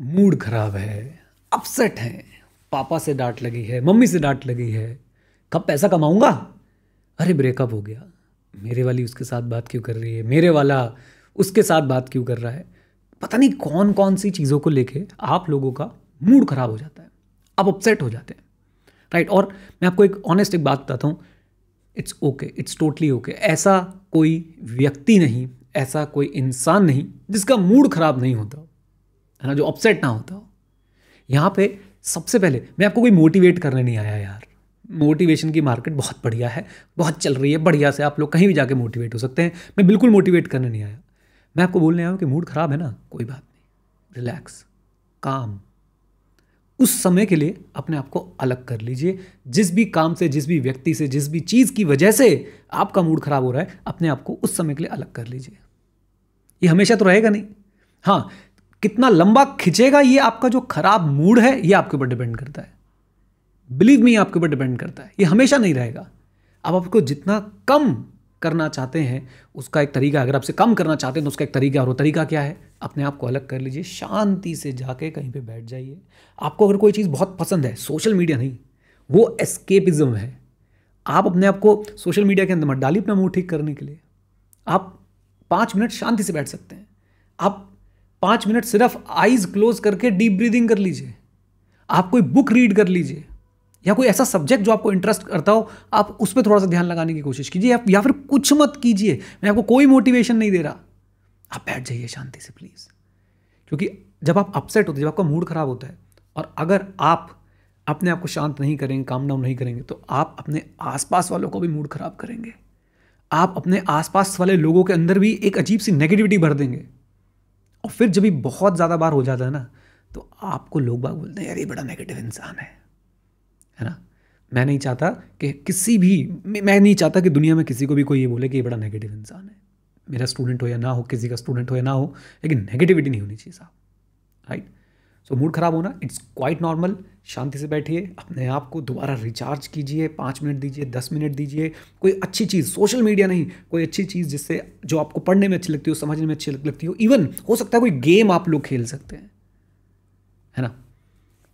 Mood खराब है upset है, पापा से डांट लगी है, मम्मी से डांट लगी है, कब पैसा कमाऊँगा? अरे ब्रेकअप हो गया। मेरे वाली उसके साथ बात क्यों कर रही है? मेरे वाला उसके साथ बात क्यों कर रहा है? पता नहीं कौन कौन सी चीज़ों को लेके आप लोगों का मूड खराब हो जाता है। आप अपसेट हो जाते हैं। राइट और मैं आपको एक ऑनेस्ट एक बात बताता हूँ। It's okay it's totally okay ऐसा कोई व्यक्ति नहीं, ऐसा कोई इंसान नहीं जिसका मूड खराब नहीं होता। है ना, जो अपसेट ना होता हो। यहाँ पे सबसे पहले, मैं आपको कोई मोटिवेट करने नहीं आया यार। मोटिवेशन की मार्केट बहुत बढ़िया है, बहुत चल रही है, बढ़िया से आप लोग कहीं भी जाके मोटिवेट हो सकते हैं। मैं बिल्कुल मोटिवेट करने नहीं आया। मैं आपको बोलने आया हूँ कि मूड ख़राब है ना, कोई बात नहीं। रिलैक्स काम उस समय के लिए अपने आप को अलग कर लीजिए। जिस भी काम से, जिस भी व्यक्ति से, जिस भी चीज़ की वजह से आपका मूड ख़राब हो रहा है, अपने आप को उस समय के लिए अलग कर लीजिए। ये हमेशा तो रहेगा नहीं। हाँ कितना लंबा खिंचेगा ये आपका जो खराब मूड है, ये आपके ऊपर डिपेंड करता है। बिलीव मी आपके ऊपर डिपेंड करता है। ये हमेशा नहीं रहेगा। अब आपको जितना कम करना चाहते हैं, उसका एक तरीका, अगर आपसे कम करना चाहते हैं तो उसका एक तरीका और वो तरीका क्या है? अपने आप को अलग कर लीजिए, शांति से जाके कहीं पे बैठ जाइए। आपको अगर कोई चीज़ बहुत पसंद है सोशल मीडिया नहीं, वो एस्केपिज्म है। आप अपने आप को सोशल मीडिया के अंदर मत डालिए अपना मूड ठीक करने के लिए। आप पाँच मिनट शांति से बैठ सकते हैं। आप पाँच मिनट सिर्फ़ आइज़ क्लोज करके डीप ब्रीदिंग कर लीजिए। आप कोई बुक रीड कर लीजिए, या कोई ऐसा सब्जेक्ट जो आपको इंटरेस्ट करता हो, आप उस पर थोड़ा सा ध्यान लगाने की कोशिश कीजिए, या फिर कुछ मत कीजिए। मैं आपको कोई मोटिवेशन नहीं दे रहा। आप बैठ जाइए शांति से प्लीज़ क्योंकि जब आप अपसेट होते जब आपका मूड खराब होता है, और अगर आप अपने आप को शांत नहीं करेंगे काम डाउन नहीं करेंगे तो आप अपने आसपास वालों को भी मूड खराब करेंगे। आप अपने आसपास वाले लोगों के अंदर भी एक अजीब सी नेगेटिविटी भर देंगे। और फिर जब भी बहुत ज़्यादा बार हो जाता है ना तो आपको लोग बाग बोलते हैं, यार, ये बड़ा नेगेटिव इंसान है। है ना? मैं नहीं चाहता कि किसी भी, मैं नहीं चाहता कि दुनिया में किसी को भी कोई ये बोले कि ये बड़ा नेगेटिव इंसान है। मेरा स्टूडेंट हो या ना हो, किसी का स्टूडेंट हो या ना हो, लेकिन नेगेटिविटी नहीं होनी चाहिए साहब राइट सो मूड ख़राब होना इट्स क्वाइट नॉर्मल शांति से बैठिए, अपने आप को दोबारा रिचार्ज कीजिए, पाँच मिनट दीजिए, दस मिनट दीजिए। कोई अच्छी चीज़ सोशल मीडिया नहीं, कोई अच्छी चीज़ जिससे जो आपको पढ़ने में अच्छी लगती हो, समझने में अच्छी लगती हो इवन हो सकता है कोई गेम आप लोग खेल सकते हैं, है ना?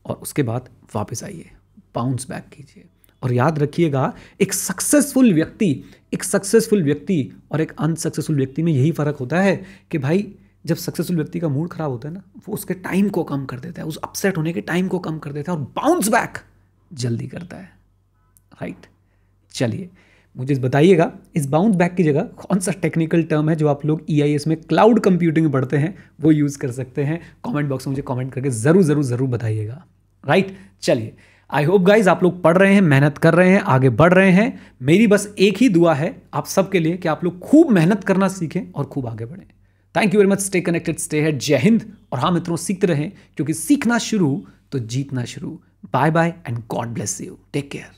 और उसके बाद वापस आइए बाउंस बैक कीजिए। और याद रखिएगा, एक सक्सेसफुल व्यक्ति, एक सक्सेसफुल व्यक्ति और एक अनसक्सेसफुल व्यक्ति में यही फ़र्क होता है कि भाई जब सक्सेसफुल व्यक्ति का मूड खराब होता है ना, वो उसके टाइम को कम कर देता है, उस अपसेट होने के टाइम को कम कर देता है और बाउंस बैक जल्दी करता है। राइट चलिए, मुझे बताइएगा, इस बाउंस बैक की जगह कौन सा टेक्निकल टर्म है जो आप लोग ई e में क्लाउड कंप्यूटिंग पढ़ते हैं, वो यूज़ कर सकते हैं। कमेंट बॉक्स में मुझे कमेंट करके ज़रूर ज़रूर ज़रूर बताइएगा। राइट चलिए आई होप गाइज़ आप लोग पढ़ रहे हैं, मेहनत कर रहे हैं, आगे बढ़ रहे हैं। मेरी बस एक ही दुआ है आप सबके लिए कि आप लोग खूब मेहनत करना सीखें और खूब आगे बढ़ें। Thank you very much stay connected stay है जय हिंद और हाँ मित्रों, सीखते रहें, क्योंकि सीखना शुरू तो जीतना शुरू. Bye bye and God bless you take care